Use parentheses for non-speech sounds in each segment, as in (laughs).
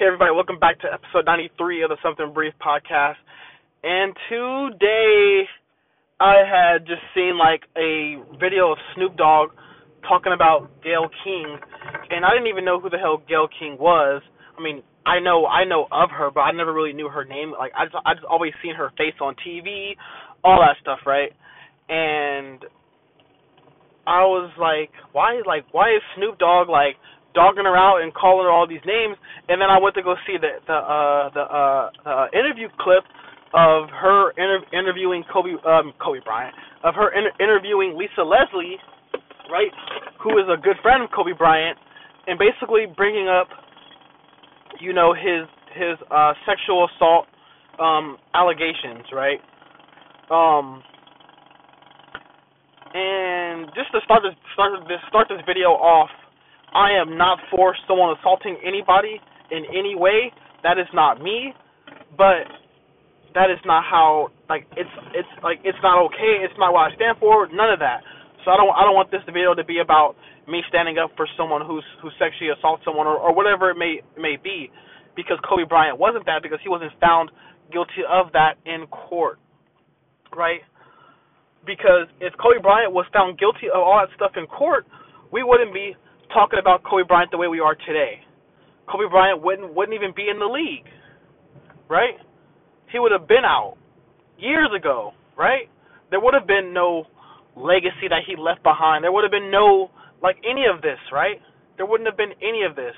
Hey everybody, welcome back to episode 93 of the Something Brief podcast. And today I had just seen like a video of Snoop Dogg talking about Gayle King, and I didn't even know who the hell Gayle King was. I mean, I know I know of her, but I never really knew her name. Like I just I just always seen her face on TV, all that stuff, right? And I was like, why like why is Snoop Dogg like dogging her out and calling her all these names. And then I went to go see the the uh, the uh, uh, interview clip of her inter- interviewing Kobe um, Kobe Bryant, of her inter- interviewing Lisa Leslie, right, who is a good friend of Kobe Bryant, and basically bringing up, you know, his his uh, sexual assault um, allegations, right. Um, and just to start this start this start this video off I am not for someone assaulting anybody in any way. That is not me. But that is not how like it's it's like it's not okay. It's not what I stand for. None of that. So I don't I don't want this video to be about me standing up for someone who's who sexually assaults someone or, or whatever it may may be, because Kobe Bryant wasn't that because he wasn't found guilty of that in court, right? Because if Kobe Bryant was found guilty of all that stuff in court, we wouldn't be talking about Kobe Bryant the way we are today. Kobe Bryant wouldn't wouldn't even be in the league, right? He would have been out years ago, right? There would have been no legacy that he left behind. There would have been no like any of this, right? There wouldn't have been any of this,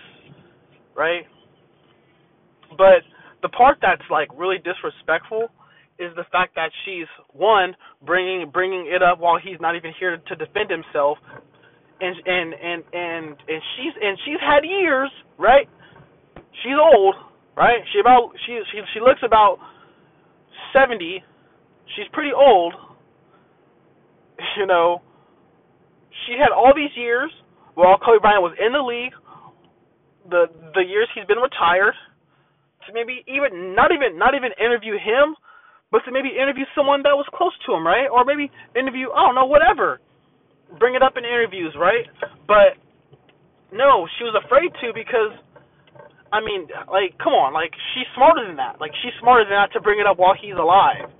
right? But the part that's like really disrespectful is the fact that she's one bringing bringing it up while he's not even here to defend himself and and and and and she's and she's had years, right? She's old, right? She about she she she looks about seventy. She's pretty old. (laughs) You know, she had all these years while Kobe Bryant was in the league. The the years he's been retired to maybe even not even not even interview him, but to maybe interview someone that was close to him, right? Or maybe interview I don't know whatever bring it up in interviews, right? But no, she was afraid to because I mean, like, come on, like she's smarter than that. Like she's smarter than that to bring it up while he's alive,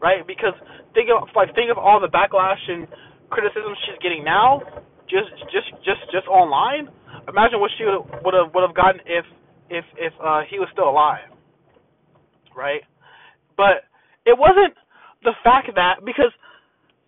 right? Because think of like think of all the backlash and criticism she's getting now, just just just just online. Imagine what she would have would have gotten if if if uh, he was still alive, right? But it wasn't the fact that because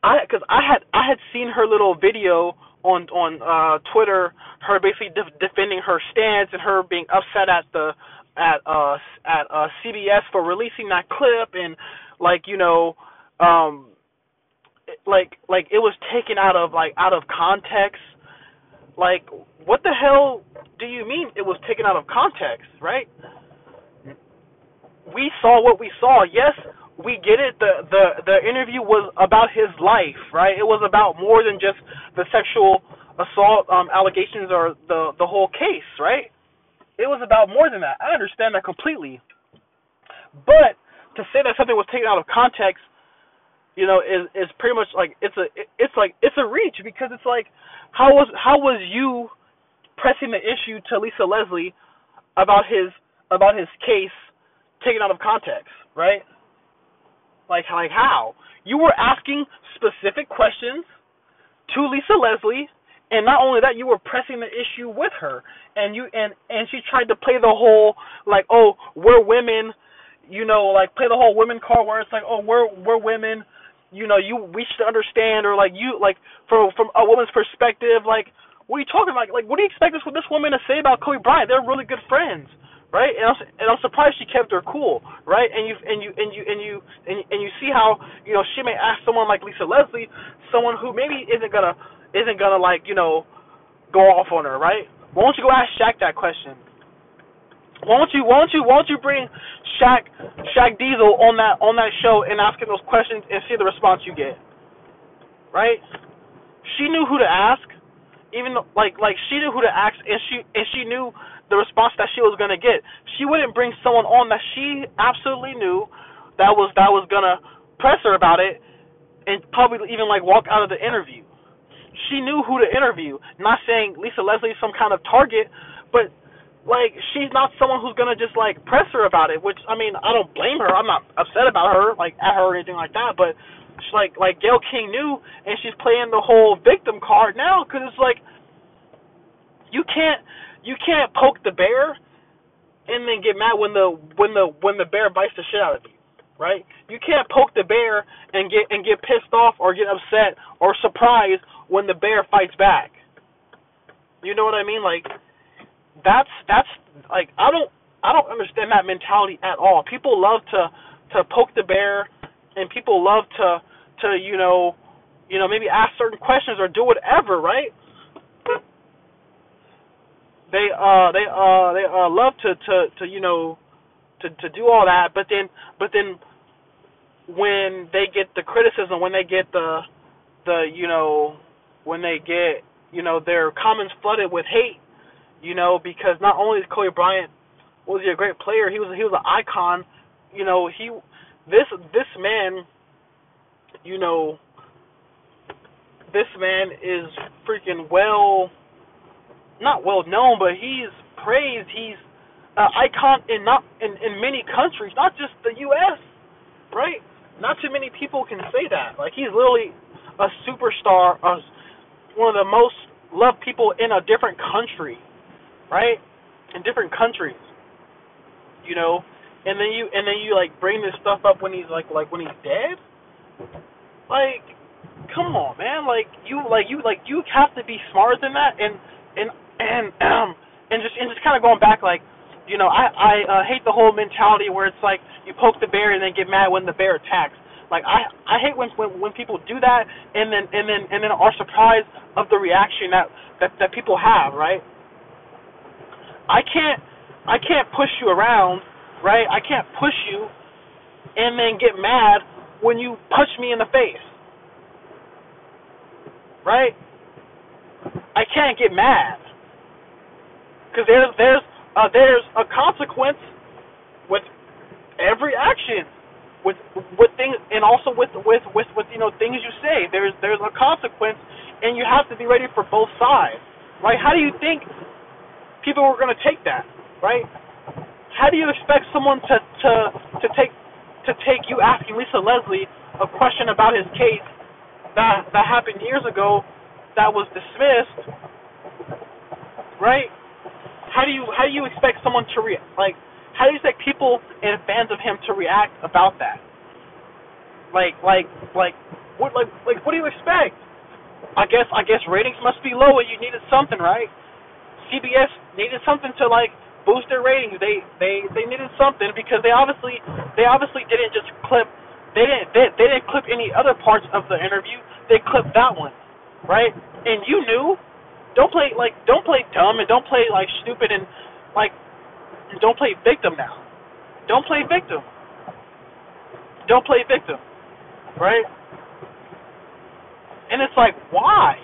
I because I had I had seen her little video on on uh Twitter, her basically de- defending her stance and her being upset at the at uh at uh CBS for releasing that clip and like you know um like like it was taken out of like out of context. Like what the hell do you mean it was taken out of context right? We saw what we saw. Yes we get it. The the the interview was about his life, right? It was about more than just the sexual assault um, allegations or the the whole case, right? It was about more than that. I understand that completely. But to say that something was taken out of context, you know, is is pretty much like it's a it's like it's a reach because it's like how was how was you pressing the issue to Lisa Leslie about his about his case taken out of context, right? Like like how? You were asking specific questions to Lisa Leslie and not only that you were pressing the issue with her. And you and and she tried to play the whole like oh we're women you know like play the whole women card where it's like oh we're we're women you know you we should understand or like you like from from a woman's perspective like what are you talking about? Like what do you expect this this woman to say about Kobe Bryant? They're really good friends right? And I'm, and I'm surprised she kept her cool, right? And you and you and you and you and, and you see how you know she may ask someone like Lisa Leslie, someone who maybe isn't gonna isn't gonna like you know go off on her, right? Why don't you go ask Shaq that question? Why don't you why don't you why don't you bring Shaq Shaq Diesel on that on that show and ask him those questions and see the response you get, right? She knew who to ask, even like like she knew who to ask and she and she knew the response that she was gonna get. She wouldn't bring someone on that she absolutely knew that was that was gonna press her about it and probably even like walk out of the interview. She knew who to interview. Not saying Lisa Leslie is some kind of target, but like she's not someone who's gonna just like press her about it. Which I mean, I don't blame her. I'm not upset about her, like at her or anything like that. But she's like like Gayle King knew, and she's playing the whole victim card now because it's like you can't you can't poke the bear and then get mad when the when the when the bear bites the shit out of you, right? You can't poke the bear and get and get pissed off or get upset or surprised when the bear fights back. You know what I mean? Like that's that's like I don't I don't understand that mentality at all. People love to to poke the bear, and people love to to you know you know maybe ask certain questions or do whatever, right? They uh they uh they uh love to to to you know to to do all that, but then but then when they get the criticism, when they get the the you know when they get you know their comments flooded with hate you know, because not only is Kobe Bryant was he a great player, he was he was an icon. You know, he this this man, you know, this man is freaking well, not well known, but he's praised. He's an icon in not in in many countries, not just the U.S. Right? Not too many people can say that. Like he's literally a superstar, a, one of the most loved people in a different country right? In different countries, you know, and then you and then you like bring this stuff up when he's like like when he's dead. Like, come on, man! Like you like you like you have to be smarter than that, and and and um and just and just kind of going back like. You know, I I uh, hate the whole mentality where it's like you poke the bear and then get mad when the bear attacks. Like I I hate when when when people do that and then and then and then are surprised of the reaction that that that people have, right? I can't I can't push you around, right? I can't push you and then get mad when you punch me in the face. Right? I can't get mad. Cuz there's there's uh, there's a consequence with every action with with things and also with with with with you know things you say there's there's a consequence and you have to be ready for both sides right how do you think people were going to take that, right? How do you expect someone to to to take to take you asking Lisa Leslie a question about his case that that happened years ago that was dismissed, right? How do you how do you expect someone to react? Like, how do you expect people and fans of him to react about that? Like like like what like like what do you expect? I guess I guess ratings must be low and you needed something, right? CBS needed something to like boost their ratings. They they they needed something because they obviously they obviously didn't just clip they didn't they, they didn't clip any other parts of the interview. They clipped that one, right? And you knew. Don't play like don't play dumb and don't play like stupid and like don't play victim now. Don't play victim. Don't play victim. Right? And it's like why?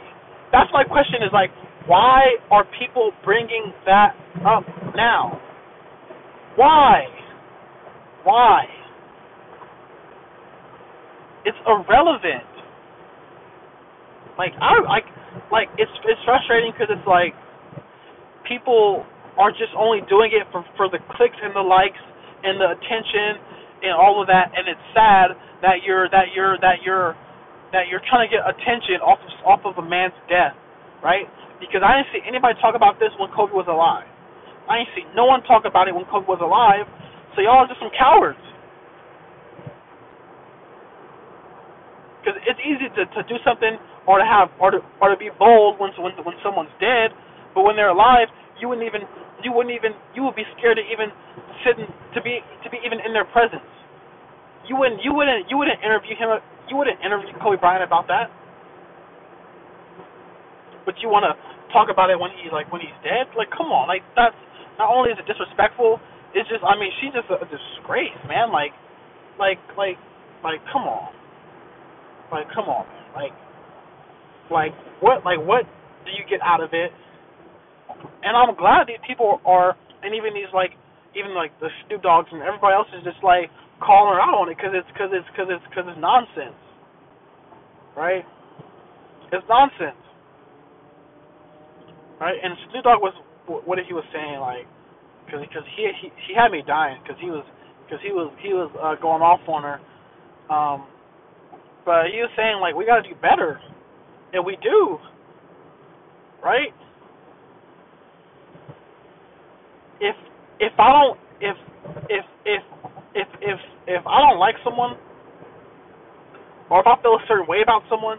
That's my question is like why are people bringing that up now? Why? Why? It's irrelevant. Like I like like it's it's frustrating because it's like people are just only doing it for for the clicks and the likes and the attention and all of that and it's sad that you're that you're that you're that you're trying to get attention off of, off of a man's death, right? because I didn't see anybody talk about this when Kobe was alive. I didn't see no one talk about it when Kobe was alive. So y'all are just some cowards. Because it's easy to, to do something or to have or to or to be bold when when when someone's dead, but when they're alive, you wouldn't even you wouldn't even you would be scared to even sit in, to be to be even in their presence. You wouldn't you wouldn't you wouldn't interview him you wouldn't interview Kobe Bryant about that. But you want to talk about it when he's like when he's dead. Like, come on, like that's not only is it disrespectful, it's just I mean she's just a, a disgrace, man. Like, like, like, like, come on, like, come on, man. like, like what, like what do you get out of it? And I'm glad these people are, and even these like, even like the Snoop Doggs and everybody else is just like calling her out on it because it's because it's because it's because it's nonsense, right? It's nonsense right? And Snoop Dogg was what he was saying, like because because he, he he had me dying because he was because he was he was uh, going off on her. Um, but he was saying like we got to do better, and we do, right? If if I don't if if if if if if I don't like someone, or if I feel a certain way about someone,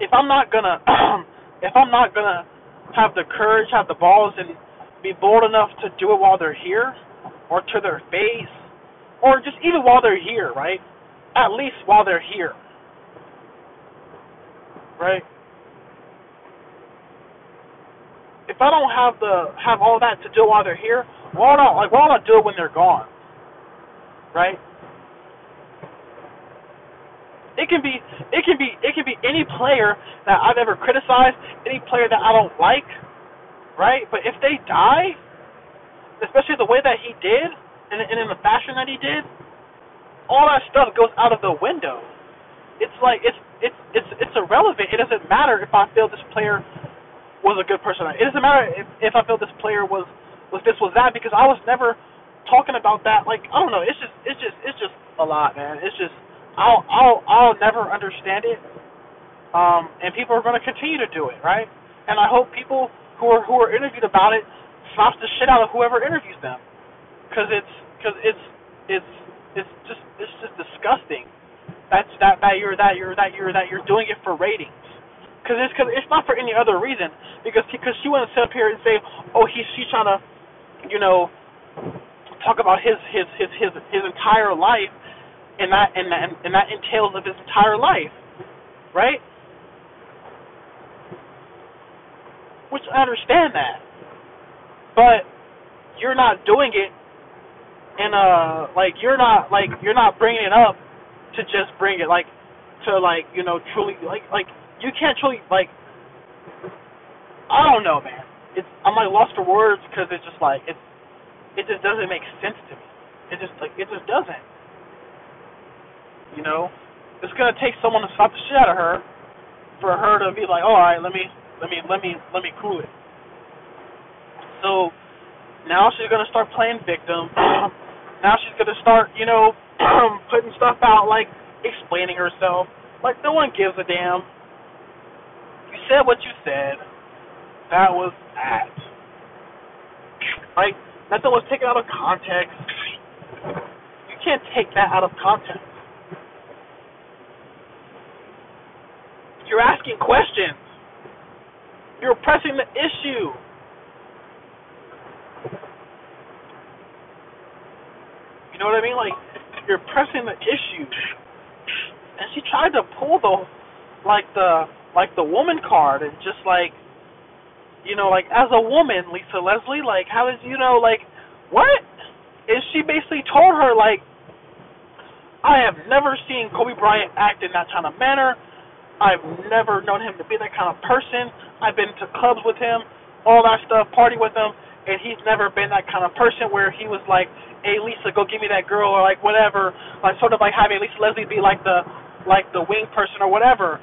if I'm not gonna (clears throat) if I'm not gonna have the courage, have the balls, and be bold enough to do it while they're here, or to their face, or just even while they're here, right? At least while they're here, right? If I don't have the have all that to do while they're here, why not like why not do it when they're gone, right? It can be it can be it can be any player that I've ever criticized, any player that I don't like, right? But if they die, especially the way that he did, and, and in the fashion that he did, all that stuff goes out of the window. It's like it's it's it's it's irrelevant. It doesn't matter if I feel this player was a good person. It doesn't matter if if I feel this player was was this was that because I was never talking about that. Like I don't know. It's just it's just it's just a lot, man. It's just I'll I'll I'll never understand it. Um, and people are going to continue to do it, right? And I hope people who are who are interviewed about it slaps the shit out of whoever interviews them, because it's because it's it's it's just it's just disgusting. That's that that you're that you're that you're that you're doing it for ratings. Cause it's cause it's not for any other reason. Because because she wouldn't sit up here and say, oh he's she's trying to, you know, talk about his his his his his entire life and that and that and that entails of his entire life, right? Which I understand that, but you're not doing it in a like you're not like you're not bringing it up to just bring it like to like you know truly like like you can't truly like I don't know man it's I'm like lost for words because it's just like it's it just doesn't make sense to me it just like it just doesn't you know, it's gonna take someone to slap the shit out of her for her to be like, all right, let me, let me, let me, let me cool it. So now she's gonna start playing victim. (clears throat) now she's gonna start, you know, (clears throat) putting stuff out like explaining herself. Like no one gives a damn. Said what you said. That was that. Like nothing was taken out of context. You can't take that out of context. You're asking questions. You're pressing the issue. You know what I mean? Like you're pressing the issue. And she tried to pull the like the like the woman card and just like you know, like as a woman, Lisa Leslie, like how did you know like what? And she basically told her like I have never seen Kobe Bryant act in that kind of manner. I've never known him to be that kind of person. I've been to clubs with him, all that stuff, party with him, and he's never been that kind of person where he was like, "Hey Lisa, go give me that girl," or like whatever, like sort of like having Lisa Leslie be like the like the wing person or whatever.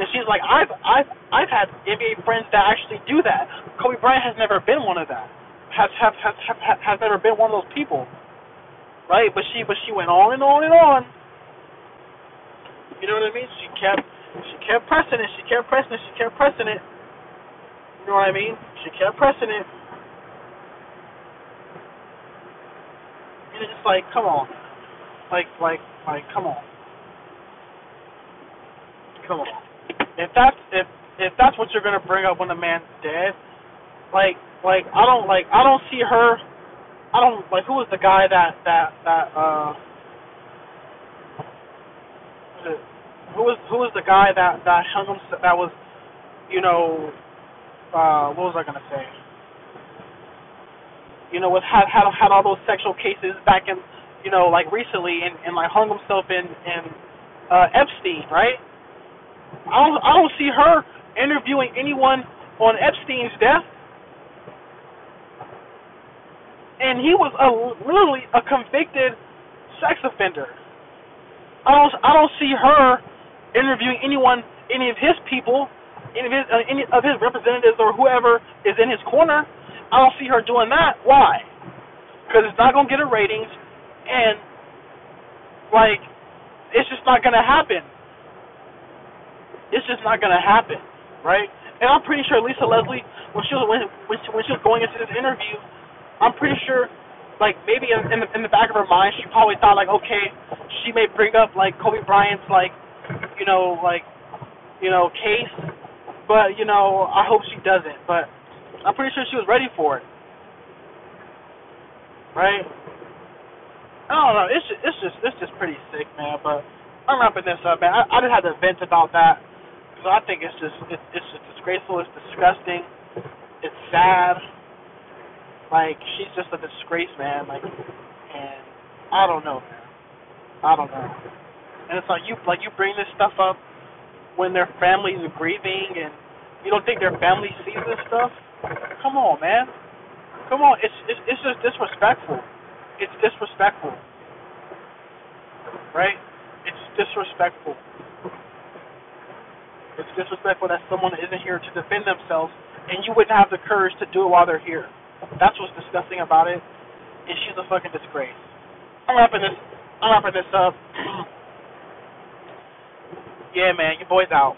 And she's like, I've I've I've had NBA friends that actually do that. Kobe Bryant has never been one of that. Has has has has, has never been one of those people. Right? But she but she went on and on and on. You know what I mean? She kept she kept pressing it. She kept pressing it. She kept pressing it. You know what I mean? She kept pressing it. And it's just like, come on. Like, like, like, come on. Come on. If that's if if that's what you're gonna bring up when the man's dead, like, like I don't like I don't see her. I don't like who was the guy that that that uh. Who was who was the guy that that hung himself that was you know uh what was I gonna say you know with had had had all those sexual cases back in you know like recently and and like hung himself in in uh Epstein right I don't I don't see her interviewing anyone on Epstein's death and he was a literally a convicted sex offender I don't I don't see her interviewing anyone, any of his people, any of his, uh, any of his representatives or whoever is in his corner. I don't see her doing that. Why? because it's not gonna get her ratings, and like it's just not gonna happen. It's just not gonna happen, right? And I'm pretty sure Lisa Leslie, when she was when when she, when she was going into this interview, I'm pretty sure, like maybe in, in the in the back of her mind, she probably thought like, okay, she may bring up like Kobe Bryant's like, you know, like, you know, case, but you know, I hope she doesn't. But I'm pretty sure she was ready for it, right? I don't know. It's just, it's just it's just pretty sick, man. But I'm wrapping this up, man. I, I just had to vent about that because I think it's just it's it's just disgraceful. It's disgusting. It's sad. Like she's just a disgrace, man. Like, and I don't know, man. I don't know. And it's like you like you bring this stuff up when their families are grieving, and you don't think their family sees this stuff. Come on, man. Come on. It's it's it's just disrespectful. It's disrespectful. Right? It's disrespectful. It's disrespectful that someone isn't here to defend themselves and you wouldn't have the courage to do it while they're here. That's what's disgusting about it. And she's a fucking disgrace. I'm wrapping this I'm wrapping this up. (clears throat) yeah man, your boy's out.